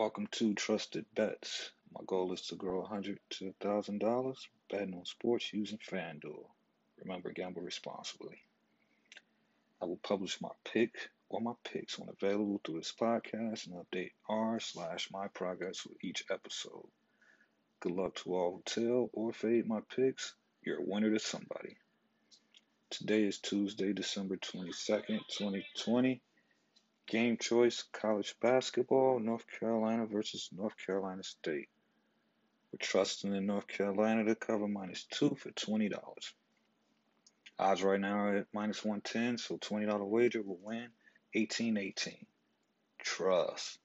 Welcome to Trusted Bets. My goal is to grow 100 to $1,000 betting on sports using FanDuel. Remember, gamble responsibly. I will publish my pick or my picks when available through this podcast and update r slash my progress with each episode. Good luck to all who tail or fade my picks. You're a winner to somebody. Today is Tuesday, December 22nd, 2020. Game choice college basketball, North Carolina versus North Carolina State. We're trusting in North Carolina to cover minus two for $20. Odds right now are at minus 110, so $20 wager will win 1818. Trust.